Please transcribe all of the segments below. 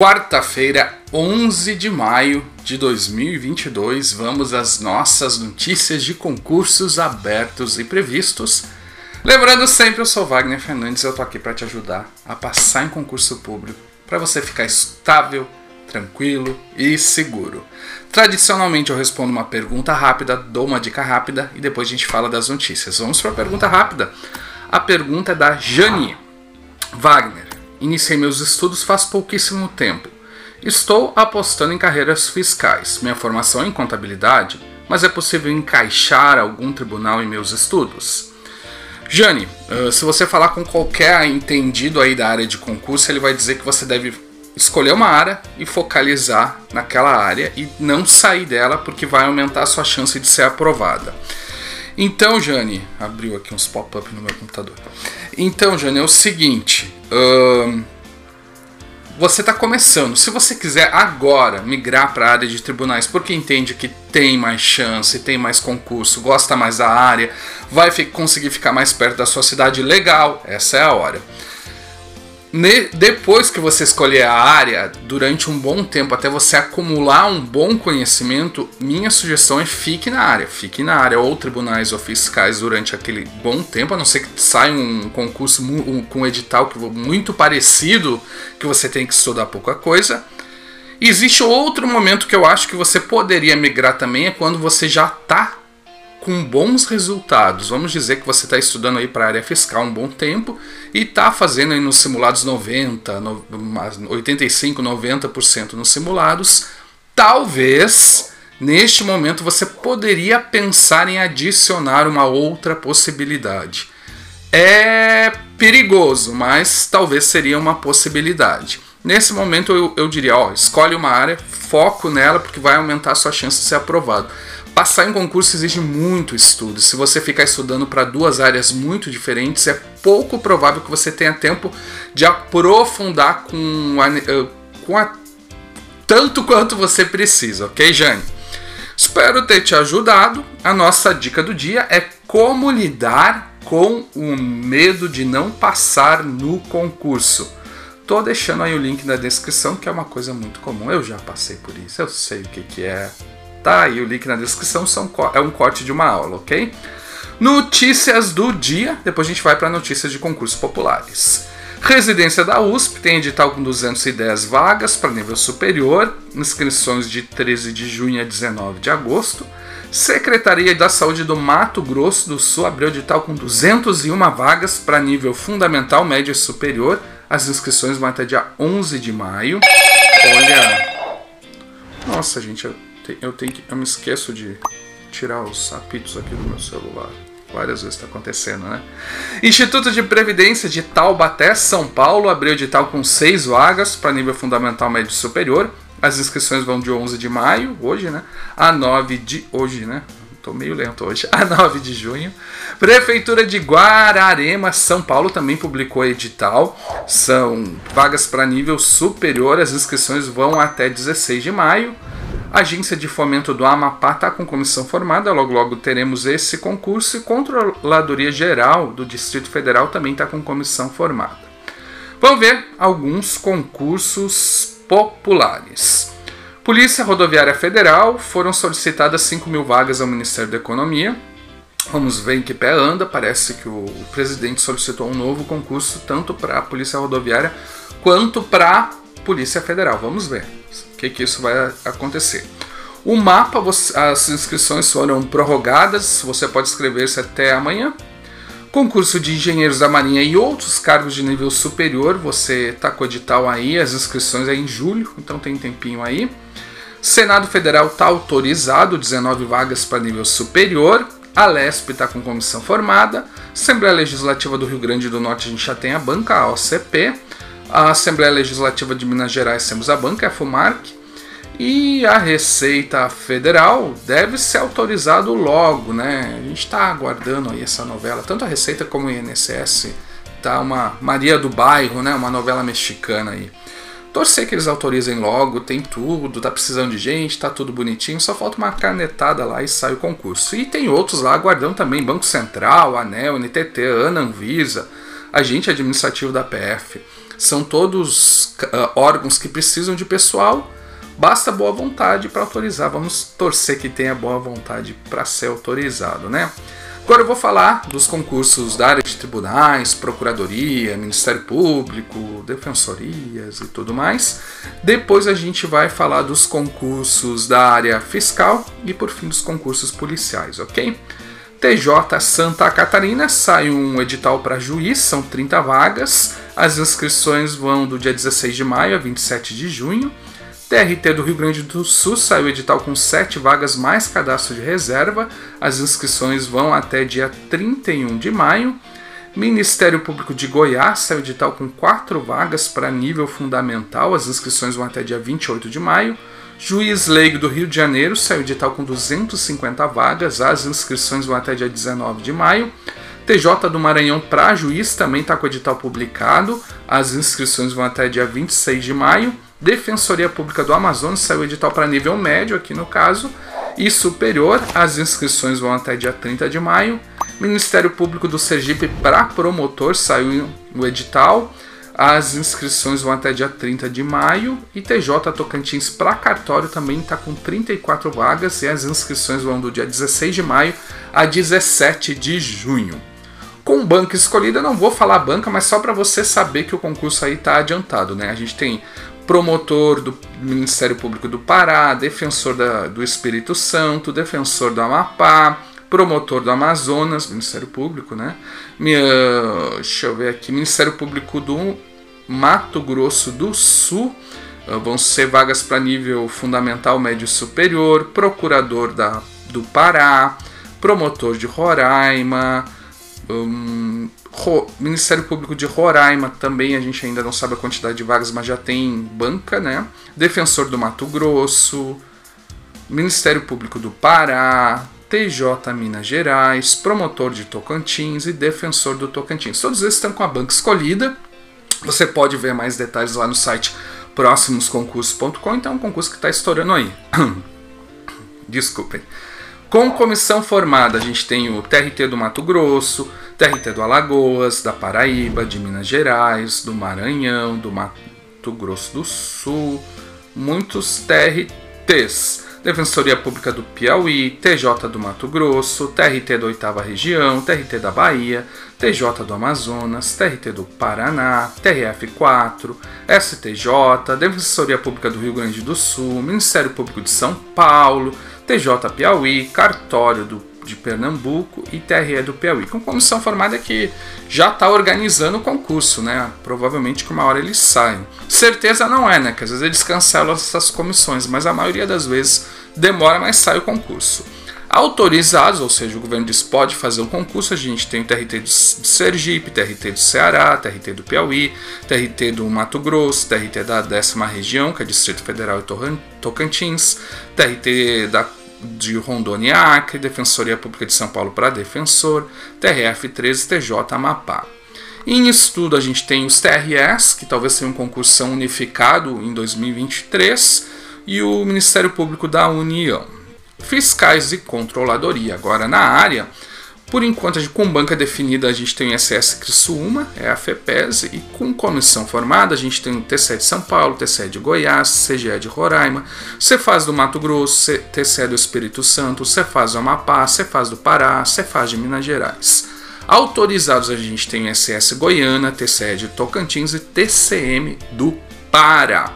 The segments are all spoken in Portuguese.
Quarta-feira, 11 de maio de 2022, vamos às nossas notícias de concursos abertos e previstos. Lembrando sempre, eu sou Wagner Fernandes, eu tô aqui para te ajudar a passar em concurso público, para você ficar estável, tranquilo e seguro. Tradicionalmente eu respondo uma pergunta rápida, dou uma dica rápida e depois a gente fala das notícias. Vamos para a pergunta rápida. A pergunta é da Jani. Wagner, Iniciei meus estudos faz pouquíssimo tempo. Estou apostando em carreiras fiscais. Minha formação é em contabilidade, mas é possível encaixar algum tribunal em meus estudos? Jane, eh, se você falar com qualquer entendido aí da área de concurso, ele vai dizer que você deve escolher uma área e focalizar naquela área e não sair dela porque vai aumentar a sua chance de ser aprovada. Então, Jane, abriu aqui uns pop-up no meu computador. Então, Jane, é o seguinte: você está começando. Se você quiser agora migrar para a área de tribunais, porque entende que tem mais chance, tem mais concurso, gosta mais da área, vai conseguir ficar mais perto da sua cidade, legal, essa é a hora depois que você escolher a área, durante um bom tempo, até você acumular um bom conhecimento, minha sugestão é fique na área. Fique na área ou tribunais ou fiscais durante aquele bom tempo, a não ser que saia um concurso com edital muito parecido, que você tem que estudar pouca coisa. existe outro momento que eu acho que você poderia migrar também, é quando você já está com bons resultados. Vamos dizer que você está estudando aí para a área fiscal um bom tempo e está fazendo aí nos simulados 90, 85, 90% nos simulados. Talvez neste momento você poderia pensar em adicionar uma outra possibilidade. É perigoso, mas talvez seria uma possibilidade. Nesse momento eu, eu diria, ó, escolhe uma área, foco nela porque vai aumentar a sua chance de ser aprovado. Passar em concurso exige muito estudo. Se você ficar estudando para duas áreas muito diferentes, é pouco provável que você tenha tempo de aprofundar com a, eh, com a tanto quanto você precisa, ok, Jane? Espero ter te ajudado. A nossa dica do dia é como lidar com o medo de não passar no concurso. Tô deixando aí o link na descrição, que é uma coisa muito comum. Eu já passei por isso, eu sei o que, que é Tá aí o link na descrição, são, é um corte de uma aula, ok? Notícias do dia, depois a gente vai para notícias de concursos populares. Residência da USP tem edital com 210 vagas para nível superior, inscrições de 13 de junho a 19 de agosto. Secretaria da Saúde do Mato Grosso do Sul abriu edital com 201 vagas para nível fundamental, médio e superior. As inscrições vão até dia 11 de maio. Olha. Nossa, gente, eu eu tenho que, eu me esqueço de tirar os apitos aqui do meu celular. Várias vezes está acontecendo, né? Instituto de Previdência de Taubaté, São Paulo, abriu edital com seis vagas para nível fundamental médio superior. As inscrições vão de 11 de maio, hoje, né? A 9 de. Hoje, né? Tô meio lento hoje. A 9 de junho. Prefeitura de Guararema, São Paulo, também publicou edital. São vagas para nível superior. As inscrições vão até 16 de maio. A Agência de Fomento do Amapá está com comissão formada, logo logo teremos esse concurso e Controladoria Geral do Distrito Federal também está com comissão formada. Vamos ver alguns concursos populares. Polícia Rodoviária Federal foram solicitadas 5 mil vagas ao Ministério da Economia. Vamos ver em que pé anda. Parece que o presidente solicitou um novo concurso tanto para a Polícia Rodoviária quanto para a Polícia Federal. Vamos ver que, que isso vai acontecer. O mapa, as inscrições foram prorrogadas, você pode inscrever-se até amanhã. Concurso de engenheiros da Marinha e outros cargos de nível superior, você está com o edital aí, as inscrições é em julho, então tem tempinho aí. Senado Federal está autorizado, 19 vagas para nível superior. A LESP está com comissão formada. Assembleia Legislativa do Rio Grande do Norte a gente já tem a banca, a OCP. A Assembleia Legislativa de Minas Gerais temos a banca, a FUMARC, e a Receita Federal deve ser autorizado logo, né? A gente está aguardando aí essa novela, tanto a Receita como o INSS, tá uma Maria do Bairro, né? Uma novela mexicana aí. Torcer que eles autorizem logo, tem tudo, tá precisando de gente, tá tudo bonitinho, só falta uma canetada lá e sai o concurso. E tem outros lá aguardando também, Banco Central, ANEL, NTT, ANA, Anvisa, agente administrativo da PF. São todos uh, órgãos que precisam de pessoal, basta boa vontade para autorizar. Vamos torcer que tenha boa vontade para ser autorizado, né? Agora eu vou falar dos concursos da área de tribunais, procuradoria, Ministério Público, defensorias e tudo mais. Depois a gente vai falar dos concursos da área fiscal e por fim dos concursos policiais, ok? TJ Santa Catarina sai um edital para juiz, são 30 vagas. As inscrições vão do dia 16 de maio a 27 de junho. TRT do Rio Grande do Sul saiu edital com 7 vagas mais cadastro de reserva. As inscrições vão até dia 31 de maio. Ministério Público de Goiás saiu edital com 4 vagas para nível fundamental. As inscrições vão até dia 28 de maio. Juiz Leigo do Rio de Janeiro saiu edital com 250 vagas. As inscrições vão até dia 19 de maio. TJ do Maranhão para juiz também está com o edital publicado. As inscrições vão até dia 26 de maio. Defensoria Pública do Amazonas saiu edital para nível médio, aqui no caso, e superior. As inscrições vão até dia 30 de maio. Ministério Público do Sergipe para promotor saiu o edital. As inscrições vão até dia 30 de maio. E TJ Tocantins para cartório também está com 34 vagas. E as inscrições vão do dia 16 de maio a 17 de junho. Com banca escolhida, não vou falar banca, mas só para você saber que o concurso aí está adiantado, né? A gente tem promotor do Ministério Público do Pará, defensor da, do Espírito Santo, defensor do Amapá, promotor do Amazonas, Ministério Público, né? Minha, deixa eu ver aqui, Ministério Público do Mato Grosso do Sul, ah, vão ser vagas para nível fundamental, médio superior, procurador da, do Pará, promotor de Roraima, um, Ministério Público de Roraima também a gente ainda não sabe a quantidade de vagas, mas já tem banca, né? Defensor do Mato Grosso, Ministério Público do Pará, TJ Minas Gerais, promotor de Tocantins e defensor do Tocantins. Todos esses estão com a banca escolhida. Você pode ver mais detalhes lá no site próximosconcursos.com. Então é um concurso que está estourando aí. Desculpem. Com comissão formada, a gente tem o TRT do Mato Grosso, TRT do Alagoas, da Paraíba, de Minas Gerais, do Maranhão, do Mato Grosso do Sul, muitos TRTs. Defensoria Pública do Piauí, TJ do Mato Grosso, TRT da Oitava Região, TRT da Bahia, TJ do Amazonas, TRT do Paraná, TRF4, STJ, Defensoria Pública do Rio Grande do Sul, Ministério Público de São Paulo, TJ Piauí, Cartório do, de Pernambuco e TRE do Piauí, com comissão formada que já está organizando o concurso, né? Provavelmente que uma hora eles saem. Certeza não é, né? Que às vezes eles cancelam essas comissões, mas a maioria das vezes demora, mas sai o concurso. Autorizados, ou seja, o governo diz pode fazer o concurso, a gente tem o TRT de Sergipe, TRT do Ceará, TRT do Piauí, TRT do Mato Grosso, TRT da décima região, que é Distrito Federal e Tocantins, TRT da de Rondônia Acre, Defensoria Pública de São Paulo para Defensor, TRF13 TJ Amapá. Em estudo a gente tem os TRS, que talvez seja um concurso unificado em 2023, e o Ministério Público da União. Fiscais e Controladoria. Agora na área, por enquanto, com banca definida, a gente tem o SS Criciúma, é a FEPES, e com comissão formada, a gente tem o TCE de São Paulo, TCE de Goiás, CGE de Roraima, Cefaz do Mato Grosso, TCE do Espírito Santo, Cefaz do Amapá, Cefaz do Pará, Cefaz de Minas Gerais. Autorizados, a gente tem SS Goiânia, TCE de Tocantins e TCM do Pará.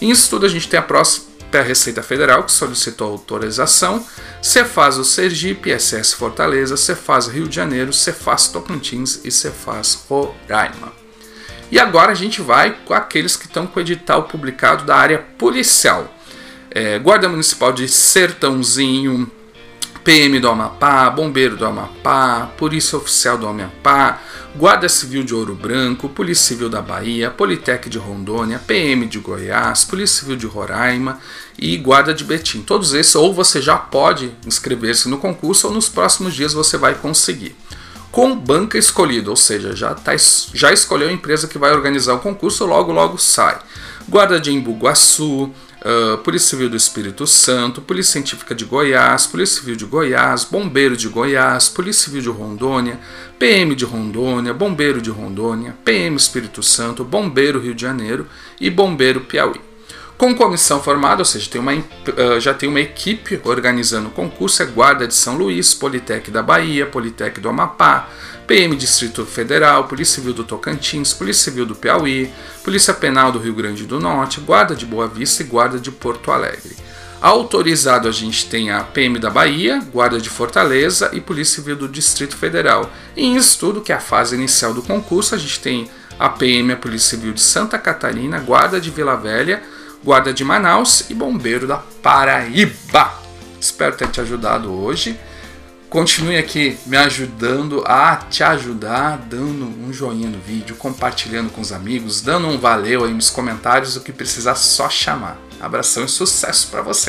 Em estudo, a gente tem a próxima a Receita Federal, que solicitou autorização, Cefaz o Sergipe, SS Fortaleza, Cefaz Rio de Janeiro, Cefaz Tocantins e Cefaz Roraima. E agora a gente vai com aqueles que estão com o edital publicado da área policial. É, Guarda Municipal de Sertãozinho, PM do Amapá, Bombeiro do Amapá, Polícia Oficial do Amapá, Guarda Civil de Ouro Branco, Polícia Civil da Bahia, Politec de Rondônia, PM de Goiás, Polícia Civil de Roraima e Guarda de Betim. Todos esses, ou você já pode inscrever-se no concurso, ou nos próximos dias você vai conseguir. Com banca escolhida, ou seja, já, tá, já escolheu a empresa que vai organizar o concurso, logo logo sai. Guarda de Embu Guaçu, Uh, Polícia Civil do Espírito Santo, Polícia Científica de Goiás, Polícia Civil de Goiás, Bombeiro de Goiás, Polícia Civil de Rondônia, PM de Rondônia, Bombeiro de Rondônia, PM Espírito Santo, Bombeiro Rio de Janeiro e Bombeiro Piauí. Com comissão formada, ou seja, tem uma, uh, já tem uma equipe organizando o concurso, é Guarda de São Luís, Politec da Bahia, Politec do Amapá, PM Distrito Federal, Polícia Civil do Tocantins, Polícia Civil do Piauí, Polícia Penal do Rio Grande do Norte, Guarda de Boa Vista e Guarda de Porto Alegre. Autorizado a gente tem a PM da Bahia, Guarda de Fortaleza e Polícia Civil do Distrito Federal. E em estudo, que é a fase inicial do concurso, a gente tem a PM, a Polícia Civil de Santa Catarina, Guarda de Vila Velha, Guarda de Manaus e Bombeiro da Paraíba. Espero ter te ajudado hoje. Continue aqui me ajudando a te ajudar, dando um joinha no vídeo, compartilhando com os amigos, dando um valeu aí nos comentários, o que precisar só chamar. Abração e sucesso para você!